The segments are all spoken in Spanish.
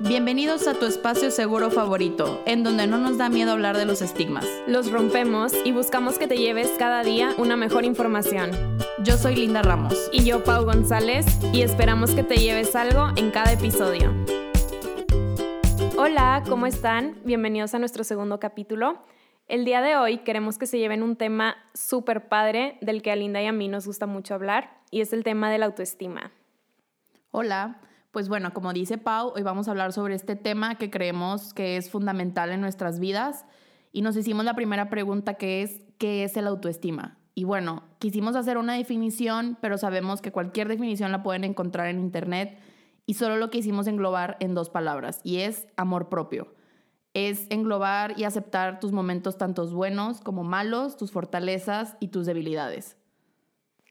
Bienvenidos a tu espacio seguro favorito, en donde no nos da miedo hablar de los estigmas. Los rompemos y buscamos que te lleves cada día una mejor información. Yo soy Linda Ramos. Y yo, Pau González, y esperamos que te lleves algo en cada episodio. Hola, ¿cómo están? Bienvenidos a nuestro segundo capítulo. El día de hoy queremos que se lleven un tema súper padre del que a Linda y a mí nos gusta mucho hablar, y es el tema de la autoestima. Hola, pues bueno, como dice Pau, hoy vamos a hablar sobre este tema que creemos que es fundamental en nuestras vidas y nos hicimos la primera pregunta que es, ¿qué es el autoestima? Y bueno, quisimos hacer una definición, pero sabemos que cualquier definición la pueden encontrar en internet y solo lo quisimos englobar en dos palabras y es amor propio. Es englobar y aceptar tus momentos tantos buenos como malos, tus fortalezas y tus debilidades.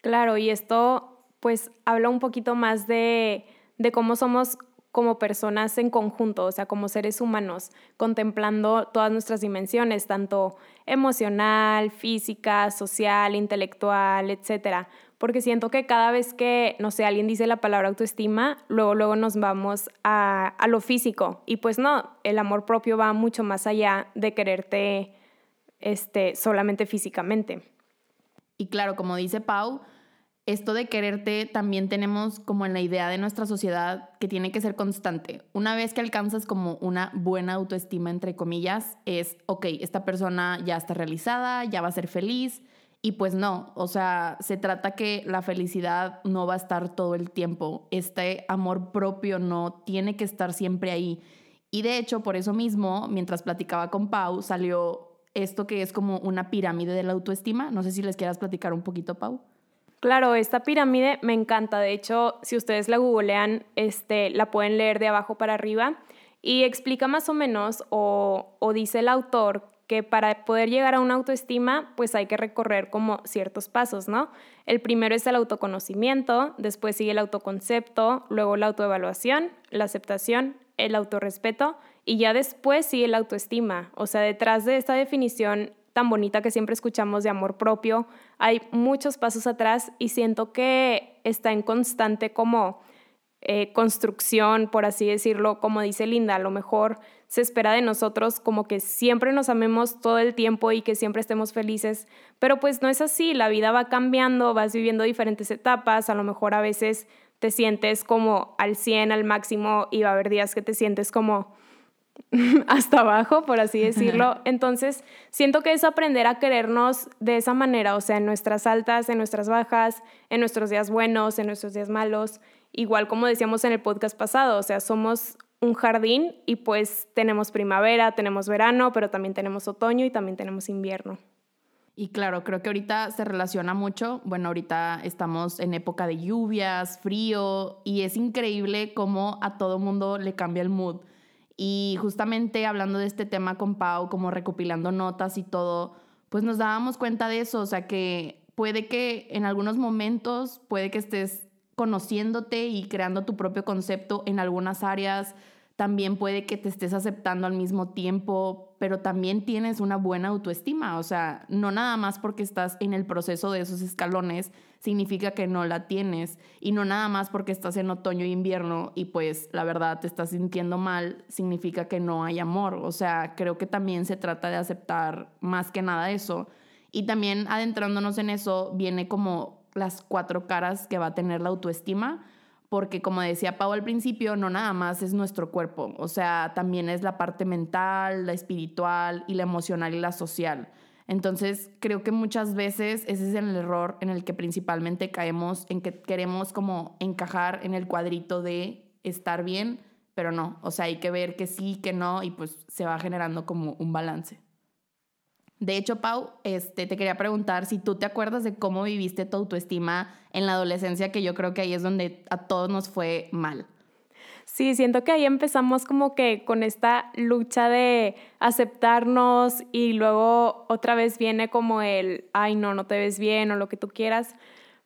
Claro, y esto pues habla un poquito más de de cómo somos como personas en conjunto, o sea, como seres humanos, contemplando todas nuestras dimensiones, tanto emocional, física, social, intelectual, etcétera. Porque siento que cada vez que, no sé, alguien dice la palabra autoestima, luego, luego nos vamos a, a lo físico. Y pues no, el amor propio va mucho más allá de quererte este, solamente físicamente. Y claro, como dice Pau, esto de quererte también tenemos como en la idea de nuestra sociedad que tiene que ser constante. Una vez que alcanzas como una buena autoestima, entre comillas, es, ok, esta persona ya está realizada, ya va a ser feliz. Y pues no, o sea, se trata que la felicidad no va a estar todo el tiempo. Este amor propio no tiene que estar siempre ahí. Y de hecho, por eso mismo, mientras platicaba con Pau, salió esto que es como una pirámide de la autoestima. No sé si les quieras platicar un poquito, Pau. Claro, esta pirámide me encanta. De hecho, si ustedes la googlean, este, la pueden leer de abajo para arriba y explica más o menos o, o dice el autor que para poder llegar a una autoestima, pues hay que recorrer como ciertos pasos, ¿no? El primero es el autoconocimiento, después sigue el autoconcepto, luego la autoevaluación, la aceptación, el autorrespeto y ya después sigue la autoestima. O sea, detrás de esta definición tan bonita que siempre escuchamos de amor propio, hay muchos pasos atrás y siento que está en constante como eh, construcción, por así decirlo, como dice Linda, a lo mejor se espera de nosotros como que siempre nos amemos todo el tiempo y que siempre estemos felices, pero pues no es así, la vida va cambiando, vas viviendo diferentes etapas, a lo mejor a veces te sientes como al 100, al máximo y va a haber días que te sientes como hasta abajo, por así decirlo. Entonces, siento que es aprender a querernos de esa manera, o sea, en nuestras altas, en nuestras bajas, en nuestros días buenos, en nuestros días malos, igual como decíamos en el podcast pasado, o sea, somos un jardín y pues tenemos primavera, tenemos verano, pero también tenemos otoño y también tenemos invierno. Y claro, creo que ahorita se relaciona mucho. Bueno, ahorita estamos en época de lluvias, frío, y es increíble cómo a todo mundo le cambia el mood. Y justamente hablando de este tema con Pau, como recopilando notas y todo, pues nos dábamos cuenta de eso, o sea que puede que en algunos momentos, puede que estés conociéndote y creando tu propio concepto en algunas áreas, también puede que te estés aceptando al mismo tiempo, pero también tienes una buena autoestima. O sea, no nada más porque estás en el proceso de esos escalones significa que no la tienes. Y no nada más porque estás en otoño e invierno y pues la verdad te estás sintiendo mal significa que no hay amor. O sea, creo que también se trata de aceptar más que nada eso. Y también adentrándonos en eso viene como las cuatro caras que va a tener la autoestima porque como decía Pau al principio, no nada más es nuestro cuerpo, o sea, también es la parte mental, la espiritual y la emocional y la social. Entonces, creo que muchas veces ese es el error en el que principalmente caemos, en que queremos como encajar en el cuadrito de estar bien, pero no, o sea, hay que ver que sí, que no, y pues se va generando como un balance. De hecho, Pau, este, te quería preguntar si tú te acuerdas de cómo viviste tu autoestima en la adolescencia, que yo creo que ahí es donde a todos nos fue mal. Sí, siento que ahí empezamos como que con esta lucha de aceptarnos y luego otra vez viene como el, ay no, no te ves bien o lo que tú quieras.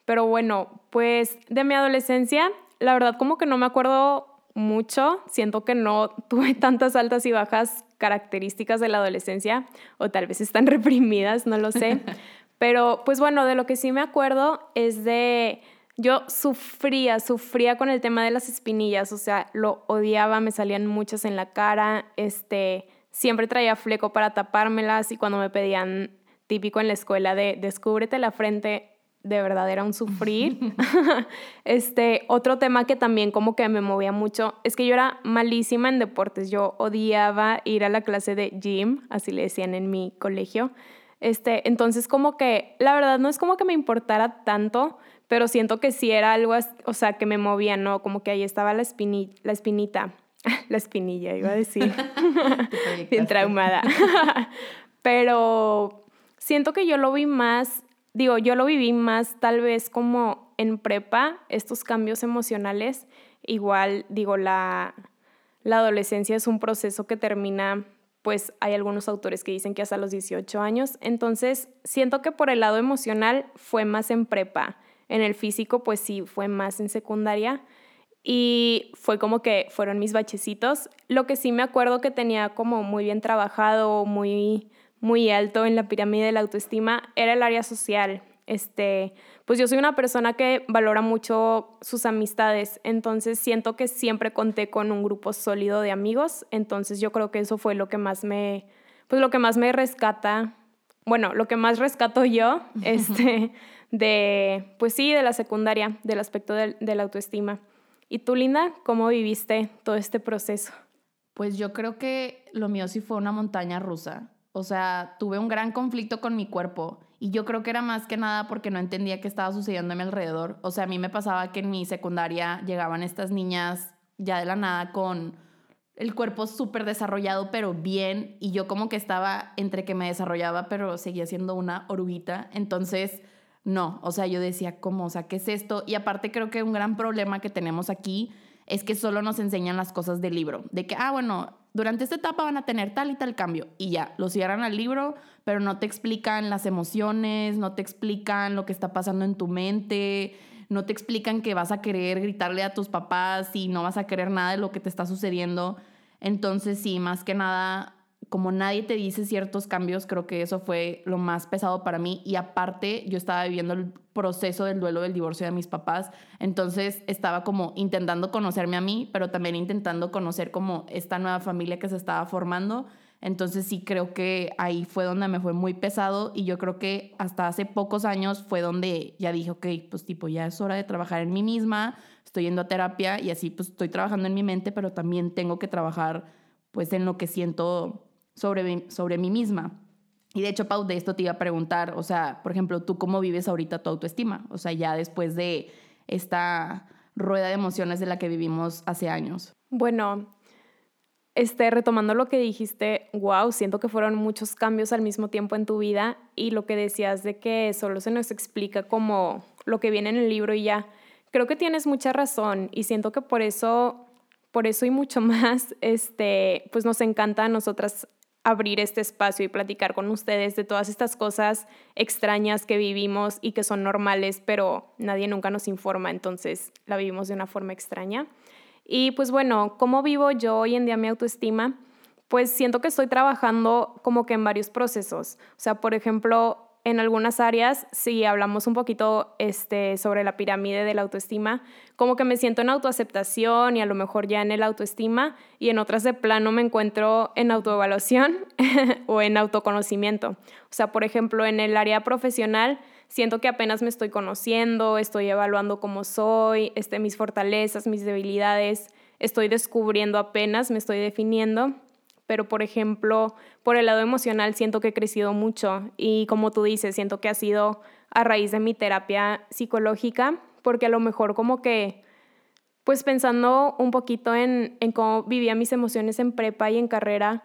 Pero bueno, pues de mi adolescencia, la verdad como que no me acuerdo mucho, siento que no tuve tantas altas y bajas características de la adolescencia o tal vez están reprimidas, no lo sé. Pero pues bueno, de lo que sí me acuerdo es de, Yo sufría, sufría con el tema de las espinillas, o sea, lo odiaba, me salían muchas en la cara, este, siempre traía fleco para tapármelas y cuando me pedían típico en la escuela de descúbrete la frente, de verdad era un sufrir. este, otro tema que también como que me movía mucho es que yo era malísima en deportes. Yo odiaba ir a la clase de gym, así le decían en mi colegio. Este, entonces como que la verdad no es como que me importara tanto, pero siento que sí era algo, o sea, que me movía, ¿no? Como que ahí estaba la, la espinita, la espinilla, iba a decir, bien traumada. pero siento que yo lo vi más digo, yo lo viví más tal vez como en prepa, estos cambios emocionales. Igual, digo, la, la adolescencia es un proceso que termina, pues hay algunos autores que dicen que hasta los 18 años. Entonces, siento que por el lado emocional fue más en prepa. En el físico, pues sí, fue más en secundaria. Y fue como que fueron mis bachecitos. Lo que sí me acuerdo que tenía como muy bien trabajado, muy muy alto en la pirámide de la autoestima era el área social. Este, pues yo soy una persona que valora mucho sus amistades, entonces siento que siempre conté con un grupo sólido de amigos, entonces yo creo que eso fue lo que más me, pues lo que más me rescata, bueno, lo que más rescato yo, este, de, pues sí, de la secundaria, del aspecto de, de la autoestima. ¿Y tú, Linda, cómo viviste todo este proceso? Pues yo creo que lo mío sí fue una montaña rusa. O sea, tuve un gran conflicto con mi cuerpo y yo creo que era más que nada porque no entendía qué estaba sucediendo a mi alrededor. O sea, a mí me pasaba que en mi secundaria llegaban estas niñas ya de la nada con el cuerpo súper desarrollado, pero bien, y yo como que estaba entre que me desarrollaba, pero seguía siendo una oruguita. Entonces, no, o sea, yo decía, ¿cómo? O sea, ¿qué es esto? Y aparte creo que un gran problema que tenemos aquí es que solo nos enseñan las cosas del libro, de que, ah, bueno, durante esta etapa van a tener tal y tal cambio y ya, lo cierran al libro, pero no te explican las emociones, no te explican lo que está pasando en tu mente, no te explican que vas a querer gritarle a tus papás y no vas a querer nada de lo que te está sucediendo. Entonces, sí, más que nada, como nadie te dice ciertos cambios, creo que eso fue lo más pesado para mí. Y aparte, yo estaba viviendo el proceso del duelo del divorcio de mis papás. Entonces, estaba como intentando conocerme a mí, pero también intentando conocer como esta nueva familia que se estaba formando. Entonces, sí creo que ahí fue donde me fue muy pesado. Y yo creo que hasta hace pocos años fue donde ya dije, ok, pues tipo, ya es hora de trabajar en mí misma. Estoy yendo a terapia y así pues estoy trabajando en mi mente, pero también tengo que trabajar pues en lo que siento sobre, sobre mí misma. Y de hecho, Pau, de esto te iba a preguntar, o sea, por ejemplo, ¿tú cómo vives ahorita tu autoestima? O sea, ya después de esta rueda de emociones de la que vivimos hace años. Bueno, este, retomando lo que dijiste, wow, siento que fueron muchos cambios al mismo tiempo en tu vida y lo que decías de que solo se nos explica como lo que viene en el libro y ya. Creo que tienes mucha razón y siento que por eso, por eso y mucho más, este, pues nos encanta a nosotras abrir este espacio y platicar con ustedes de todas estas cosas extrañas que vivimos y que son normales, pero nadie nunca nos informa, entonces la vivimos de una forma extraña. Y pues bueno, ¿cómo vivo yo hoy en día mi autoestima? Pues siento que estoy trabajando como que en varios procesos. O sea, por ejemplo, en algunas áreas, si hablamos un poquito este, sobre la pirámide de la autoestima, como que me siento en autoaceptación y a lo mejor ya en el autoestima, y en otras de plano me encuentro en autoevaluación o en autoconocimiento. O sea, por ejemplo, en el área profesional, siento que apenas me estoy conociendo, estoy evaluando cómo soy, este, mis fortalezas, mis debilidades, estoy descubriendo apenas, me estoy definiendo pero por ejemplo, por el lado emocional siento que he crecido mucho y como tú dices, siento que ha sido a raíz de mi terapia psicológica, porque a lo mejor como que, pues pensando un poquito en, en cómo vivía mis emociones en prepa y en carrera,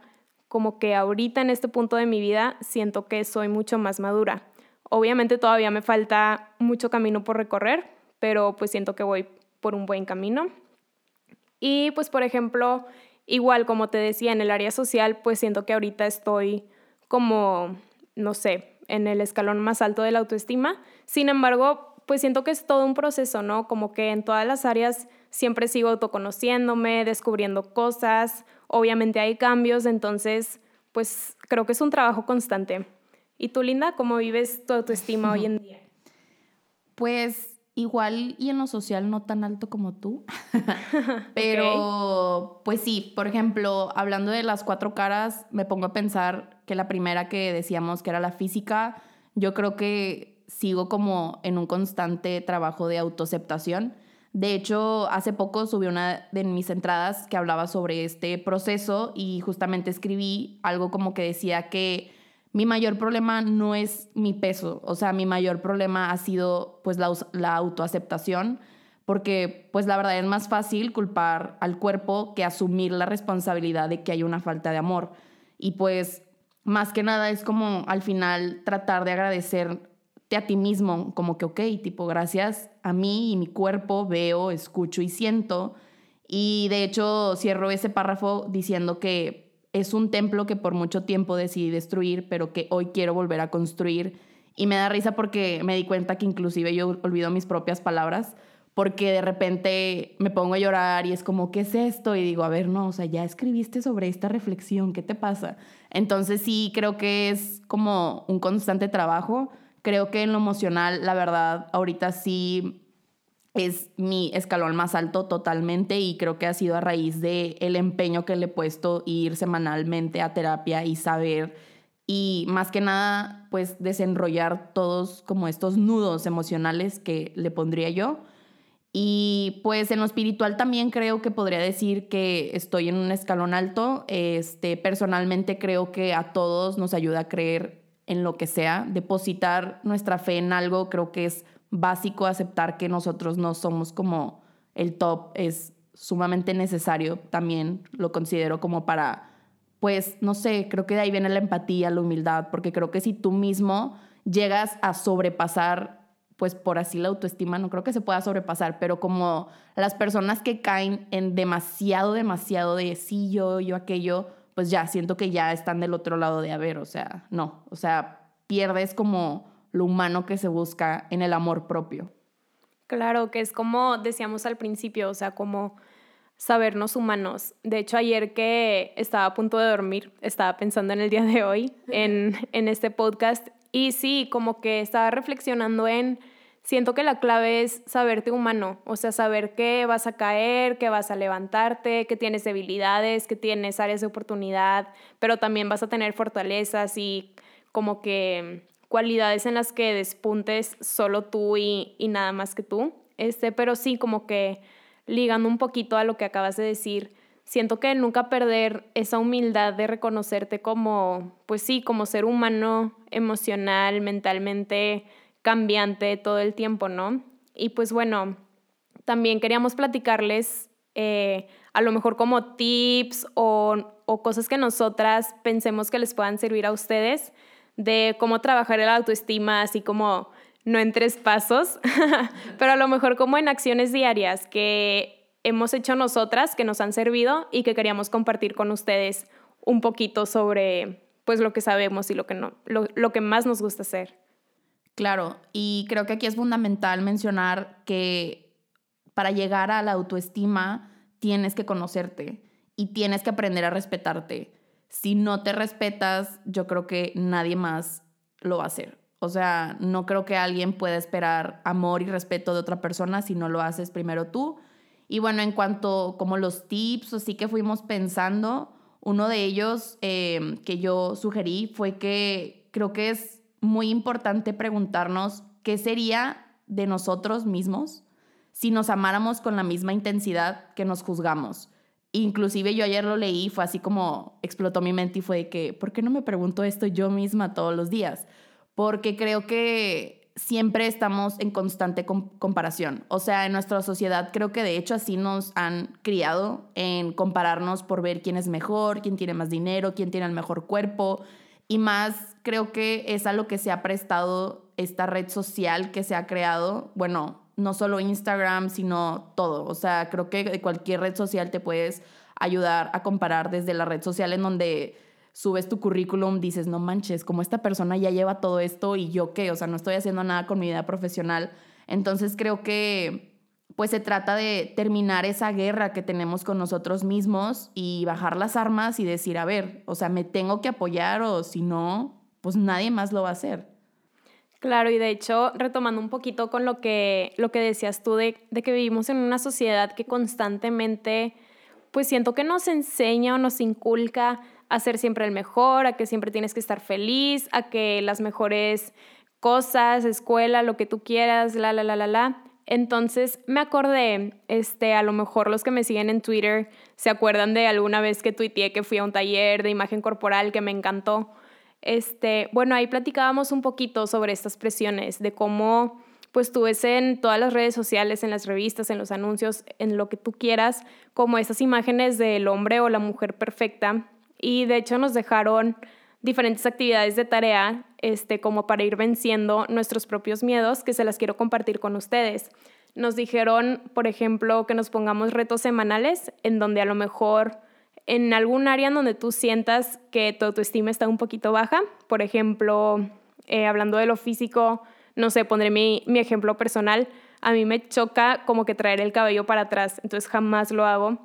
como que ahorita en este punto de mi vida siento que soy mucho más madura. Obviamente todavía me falta mucho camino por recorrer, pero pues siento que voy por un buen camino. Y pues por ejemplo, Igual, como te decía, en el área social, pues siento que ahorita estoy como, no sé, en el escalón más alto de la autoestima. Sin embargo, pues siento que es todo un proceso, ¿no? Como que en todas las áreas siempre sigo autoconociéndome, descubriendo cosas, obviamente hay cambios, entonces, pues creo que es un trabajo constante. ¿Y tú, Linda, cómo vives tu autoestima hoy en día? Pues igual y en lo social no tan alto como tú. Pero, pues sí, por ejemplo, hablando de las cuatro caras, me pongo a pensar que la primera que decíamos que era la física, yo creo que sigo como en un constante trabajo de autoaceptación. De hecho, hace poco subí una de mis entradas que hablaba sobre este proceso y justamente escribí algo como que decía que mi mayor problema no es mi peso, o sea, mi mayor problema ha sido pues la, autoaceptación, porque pues la verdad es más fácil culpar al cuerpo que asumir la responsabilidad de que hay una falta de amor. Y pues más que nada es como al final tratar de agradecerte a ti mismo, como que, ok, tipo, gracias a mí y mi cuerpo veo, escucho y siento. Y de hecho cierro ese párrafo diciendo que es un templo que por mucho tiempo decidí destruir, pero que hoy quiero volver a construir. Y me da risa porque me di cuenta que inclusive yo olvido mis propias palabras, porque de repente me pongo a llorar y es como, ¿qué es esto? Y digo, a ver, no, o sea, ya escribiste sobre esta reflexión, ¿qué te pasa? Entonces sí, creo que es como un constante trabajo. Creo que en lo emocional, la verdad, ahorita sí es mi escalón más alto totalmente y creo que ha sido a raíz de el empeño que le he puesto ir semanalmente a terapia y saber y más que nada pues desenrollar todos como estos nudos emocionales que le pondría yo. Y pues en lo espiritual también creo que podría decir que estoy en un escalón alto. Este, personalmente creo que a todos nos ayuda a creer en lo que sea, depositar nuestra fe en algo creo que es básico aceptar que nosotros no somos como el top es sumamente necesario también lo considero como para pues no sé creo que de ahí viene la empatía la humildad porque creo que si tú mismo llegas a sobrepasar pues por así la autoestima no creo que se pueda sobrepasar pero como las personas que caen en demasiado demasiado de sí yo yo aquello pues ya siento que ya están del otro lado de a ver o sea no o sea pierdes como lo humano que se busca en el amor propio. Claro, que es como decíamos al principio, o sea, como sabernos humanos. De hecho, ayer que estaba a punto de dormir, estaba pensando en el día de hoy, en, en este podcast, y sí, como que estaba reflexionando en, siento que la clave es saberte humano, o sea, saber que vas a caer, que vas a levantarte, que tienes debilidades, que tienes áreas de oportunidad, pero también vas a tener fortalezas y como que cualidades en las que despuntes solo tú y, nada más que tú. Este, pero sí, como que ligando un poquito a lo que acabas de decir, siento que nunca perder esa humildad de reconocerte como, pues sí, como ser humano, emocional, mentalmente cambiante todo el tiempo, ¿no? Y pues bueno, también queríamos platicarles eh, a lo mejor como tips o, o cosas que nosotras pensemos que les puedan servir a ustedes de cómo trabajar el autoestima, así como no en tres pasos, pero a lo mejor como en acciones diarias que hemos hecho nosotras, que nos han servido y que queríamos compartir con ustedes un poquito sobre pues lo que sabemos y lo que, no, lo, lo que más nos gusta hacer. Claro, y creo que aquí es fundamental mencionar que para llegar a la autoestima tienes que conocerte y tienes que aprender a respetarte si no te respetas, yo creo que nadie más lo va a hacer. O sea, no creo que alguien pueda esperar amor y respeto de otra persona si no lo haces primero tú. Y bueno, en cuanto como los tips, así que fuimos pensando, uno de ellos eh, que yo sugerí fue que creo que es muy importante preguntarnos qué sería de nosotros mismos si nos amáramos con la misma intensidad que nos juzgamos. Inclusive yo ayer lo leí, fue así como explotó mi mente y fue que, ¿por qué no me pregunto esto yo misma todos los días? Porque creo que siempre estamos en constante comparación. O sea, en nuestra sociedad creo que de hecho así nos han criado en compararnos por ver quién es mejor, quién tiene más dinero, quién tiene el mejor cuerpo. Y más creo que es a lo que se ha prestado esta red social que se ha creado. Bueno, no solo Instagram, sino todo. O sea, creo que de cualquier red social te puedes ayudar a comparar desde la red social en donde subes tu currículum, dices, no manches, como esta persona ya lleva todo esto y yo qué, o sea, no estoy haciendo nada con mi vida profesional. Entonces creo que pues se trata de terminar esa guerra que tenemos con nosotros mismos y bajar las armas y decir, a ver, o sea, me tengo que apoyar o si no, pues nadie más lo va a hacer. Claro, y de hecho, retomando un poquito con lo que, lo que decías tú de, de que vivimos en una sociedad que constantemente, pues siento que nos enseña o nos inculca a ser siempre el mejor, a que siempre tienes que estar feliz, a que las mejores cosas, escuela, lo que tú quieras, la, la, la, la, la. Entonces me acordé, este, a lo mejor los que me siguen en Twitter se acuerdan de alguna vez que tuiteé que fui a un taller de imagen corporal que me encantó. Este, bueno, ahí platicábamos un poquito sobre estas presiones, de cómo pues tú en todas las redes sociales, en las revistas, en los anuncios, en lo que tú quieras, como esas imágenes del hombre o la mujer perfecta. Y de hecho nos dejaron diferentes actividades de tarea, este, como para ir venciendo nuestros propios miedos, que se las quiero compartir con ustedes. Nos dijeron, por ejemplo, que nos pongamos retos semanales en donde a lo mejor en algún área en donde tú sientas que tu autoestima está un poquito baja, por ejemplo, eh, hablando de lo físico, no sé, pondré mi, mi ejemplo personal, a mí me choca como que traer el cabello para atrás, entonces jamás lo hago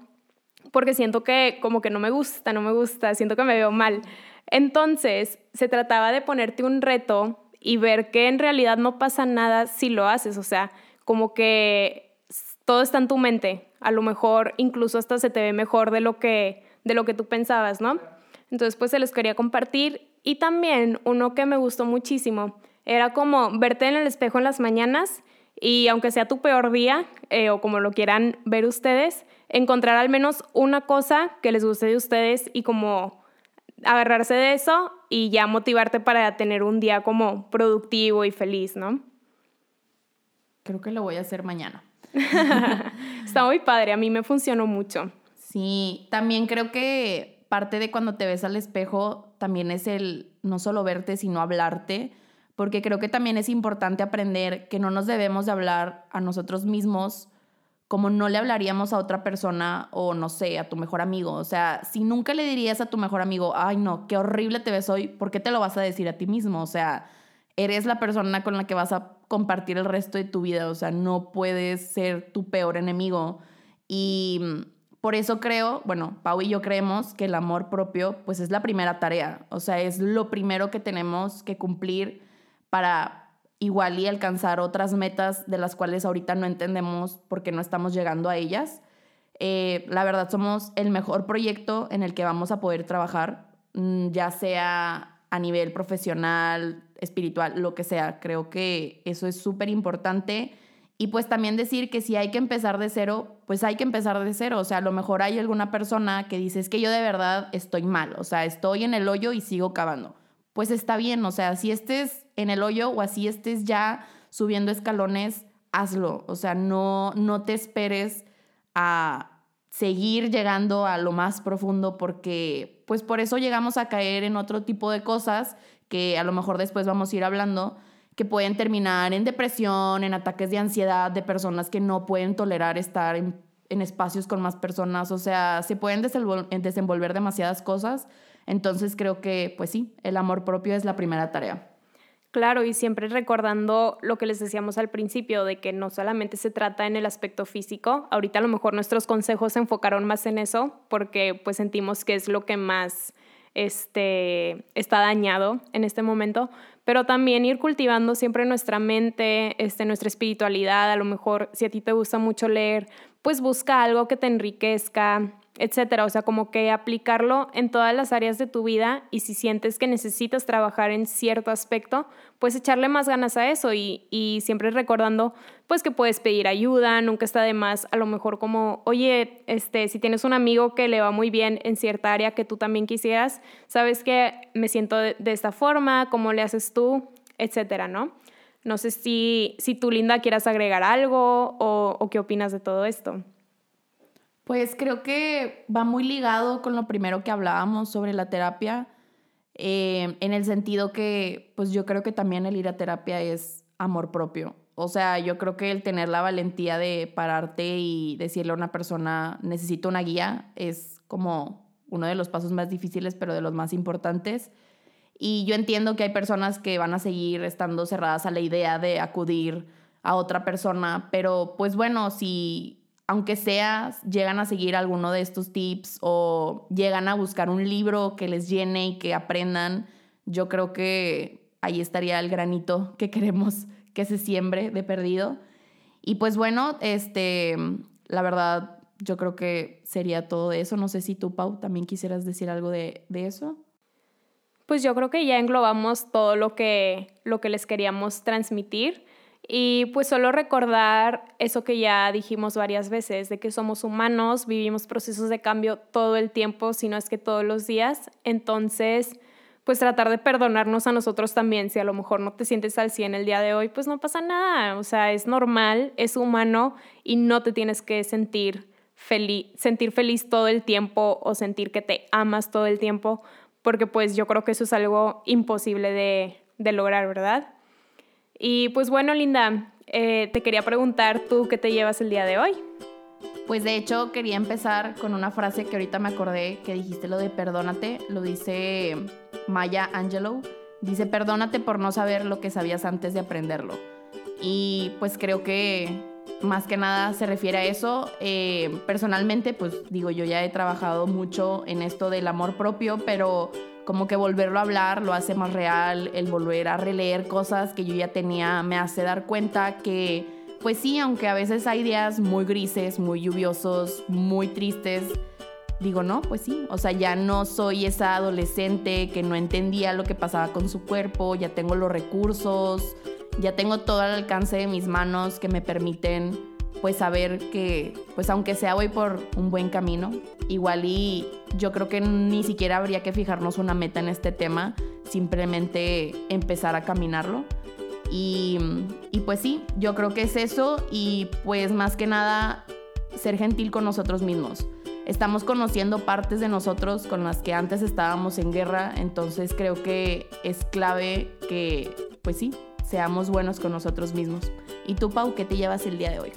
porque siento que como que no me gusta, no me gusta, siento que me veo mal. Entonces, se trataba de ponerte un reto y ver que en realidad no pasa nada si lo haces, o sea, como que todo está en tu mente, a lo mejor incluso hasta se te ve mejor de lo que de lo que tú pensabas, ¿no? Entonces, pues se los quería compartir y también uno que me gustó muchísimo era como verte en el espejo en las mañanas y aunque sea tu peor día eh, o como lo quieran ver ustedes, encontrar al menos una cosa que les guste de ustedes y como agarrarse de eso y ya motivarte para tener un día como productivo y feliz, ¿no? Creo que lo voy a hacer mañana. Está muy padre, a mí me funcionó mucho. Sí, también creo que parte de cuando te ves al espejo también es el no solo verte, sino hablarte, porque creo que también es importante aprender que no nos debemos de hablar a nosotros mismos como no le hablaríamos a otra persona o no sé, a tu mejor amigo. O sea, si nunca le dirías a tu mejor amigo, ay no, qué horrible te ves hoy, ¿por qué te lo vas a decir a ti mismo? O sea, eres la persona con la que vas a compartir el resto de tu vida. O sea, no puedes ser tu peor enemigo. Y por eso creo, bueno, Pau y yo creemos que el amor propio pues es la primera tarea. O sea, es lo primero que tenemos que cumplir para igual y alcanzar otras metas de las cuales ahorita no entendemos porque no estamos llegando a ellas. Eh, la verdad somos el mejor proyecto en el que vamos a poder trabajar, mm, ya sea a nivel profesional, espiritual, lo que sea. Creo que eso es súper importante. Y pues también decir que si hay que empezar de cero, pues hay que empezar de cero. O sea, a lo mejor hay alguna persona que dice, es que yo de verdad estoy mal, o sea, estoy en el hoyo y sigo cavando. Pues está bien, o sea, si estés en el hoyo o así estés ya subiendo escalones, hazlo. O sea, no, no te esperes a seguir llegando a lo más profundo porque pues por eso llegamos a caer en otro tipo de cosas que a lo mejor después vamos a ir hablando que pueden terminar en depresión, en ataques de ansiedad de personas que no pueden tolerar estar en, espacios con más personas, o sea, se pueden desenvolver demasiadas cosas. Entonces creo que, pues sí, el amor propio es la primera tarea. Claro, y siempre recordando lo que les decíamos al principio, de que no solamente se trata en el aspecto físico, ahorita a lo mejor nuestros consejos se enfocaron más en eso, porque pues sentimos que es lo que más este, está dañado en este momento, pero también ir cultivando siempre nuestra mente, este, nuestra espiritualidad, a lo mejor si a ti te gusta mucho leer, pues busca algo que te enriquezca, etcétera. O sea, como que aplicarlo en todas las áreas de tu vida y si sientes que necesitas trabajar en cierto aspecto, pues echarle más ganas a eso y, y, siempre recordando pues que puedes pedir ayuda, nunca está de más, a lo mejor como, oye, este, si tienes un amigo que le va muy bien en cierta área que tú también quisieras, sabes que me siento de, esta forma, cómo le haces tú, etcétera, ¿no? No sé si, si tú, Linda, quieras agregar algo o, o qué opinas de todo esto. Pues creo que va muy ligado con lo primero que hablábamos sobre la terapia, eh, en el sentido que, pues yo creo que también el ir a terapia es amor propio. O sea, yo creo que el tener la valentía de pararte y decirle a una persona, necesito una guía, es como uno de los pasos más difíciles, pero de los más importantes. Y yo entiendo que hay personas que van a seguir estando cerradas a la idea de acudir a otra persona, pero pues bueno, si aunque sea, llegan a seguir alguno de estos tips o llegan a buscar un libro que les llene y que aprendan, yo creo que ahí estaría el granito que queremos que se siembre de perdido. Y pues bueno, este, la verdad, yo creo que sería todo eso. No sé si tú, Pau, también quisieras decir algo de, de eso. Pues yo creo que ya englobamos todo lo que, lo que les queríamos transmitir. Y pues solo recordar eso que ya dijimos varias veces, de que somos humanos, vivimos procesos de cambio todo el tiempo, si no es que todos los días. Entonces, pues tratar de perdonarnos a nosotros también. Si a lo mejor no te sientes al 100 el día de hoy, pues no pasa nada. O sea, es normal, es humano y no te tienes que sentir feliz, sentir feliz todo el tiempo o sentir que te amas todo el tiempo, porque pues yo creo que eso es algo imposible de, de lograr, ¿verdad? Y pues bueno, Linda, eh, te quería preguntar tú qué te llevas el día de hoy. Pues de hecho quería empezar con una frase que ahorita me acordé que dijiste lo de perdónate, lo dice Maya Angelou, dice perdónate por no saber lo que sabías antes de aprenderlo. Y pues creo que más que nada se refiere a eso. Eh, personalmente, pues digo, yo ya he trabajado mucho en esto del amor propio, pero como que volverlo a hablar lo hace más real, el volver a releer cosas que yo ya tenía me hace dar cuenta que, pues sí, aunque a veces hay días muy grises, muy lluviosos, muy tristes, digo, no, pues sí, o sea, ya no soy esa adolescente que no entendía lo que pasaba con su cuerpo, ya tengo los recursos, ya tengo todo al alcance de mis manos que me permiten pues saber que pues aunque sea voy por un buen camino, igual y yo creo que ni siquiera habría que fijarnos una meta en este tema, simplemente empezar a caminarlo. Y, y pues sí, yo creo que es eso y pues más que nada ser gentil con nosotros mismos. Estamos conociendo partes de nosotros con las que antes estábamos en guerra, entonces creo que es clave que, pues sí, seamos buenos con nosotros mismos. ¿Y tú, Pau, qué te llevas el día de hoy?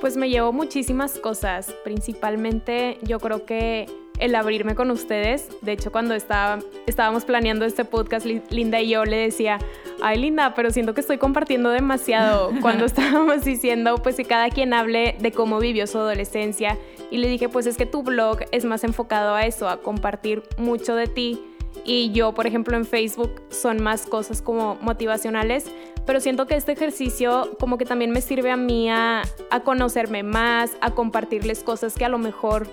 Pues me llevo muchísimas cosas, principalmente yo creo que el abrirme con ustedes. De hecho, cuando estaba, estábamos planeando este podcast, Linda y yo le decía, ay Linda, pero siento que estoy compartiendo demasiado cuando estábamos diciendo pues que cada quien hable de cómo vivió su adolescencia. Y le dije, pues es que tu blog es más enfocado a eso, a compartir mucho de ti y yo, por ejemplo, en Facebook son más cosas como motivacionales, pero siento que este ejercicio como que también me sirve a mí a, conocerme más, a compartirles cosas que a lo mejor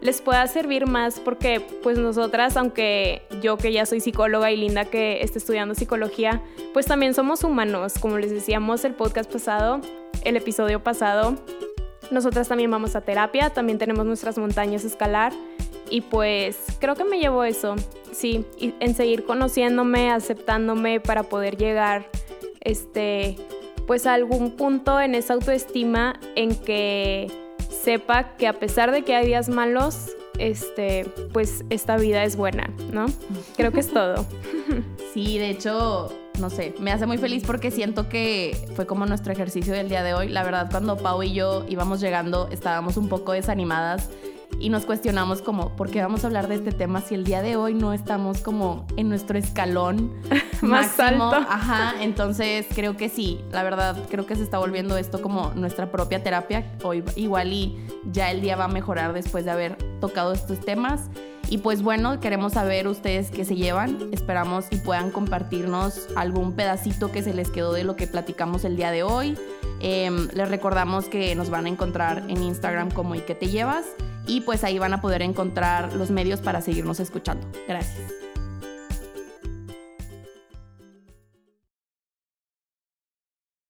les pueda servir más porque pues nosotras, aunque yo que ya soy psicóloga y Linda que está estudiando psicología, pues también somos humanos, como les decíamos el podcast pasado, el episodio pasado, nosotras también vamos a terapia, también tenemos nuestras montañas a escalar y pues creo que me llevo eso, sí, en seguir conociéndome, aceptándome para poder llegar este pues a algún punto en esa autoestima en que sepa que a pesar de que hay días malos, este, pues esta vida es buena, ¿no? Creo que es todo. Sí, de hecho, no sé, me hace muy feliz porque siento que fue como nuestro ejercicio del día de hoy. La verdad, cuando Pau y yo íbamos llegando, estábamos un poco desanimadas y nos cuestionamos como, ¿por qué vamos a hablar de este tema si el día de hoy no estamos como en nuestro escalón más alto? Ajá, entonces creo que sí, la verdad creo que se está volviendo esto como nuestra propia terapia, hoy igual y ya el día va a mejorar después de haber tocado estos temas. Y pues bueno, queremos saber ustedes qué se llevan. Esperamos y puedan compartirnos algún pedacito que se les quedó de lo que platicamos el día de hoy. Em, les recordamos que nos van a encontrar en Instagram como y qué te llevas y pues ahí van a poder encontrar los medios para seguirnos escuchando. Gracias.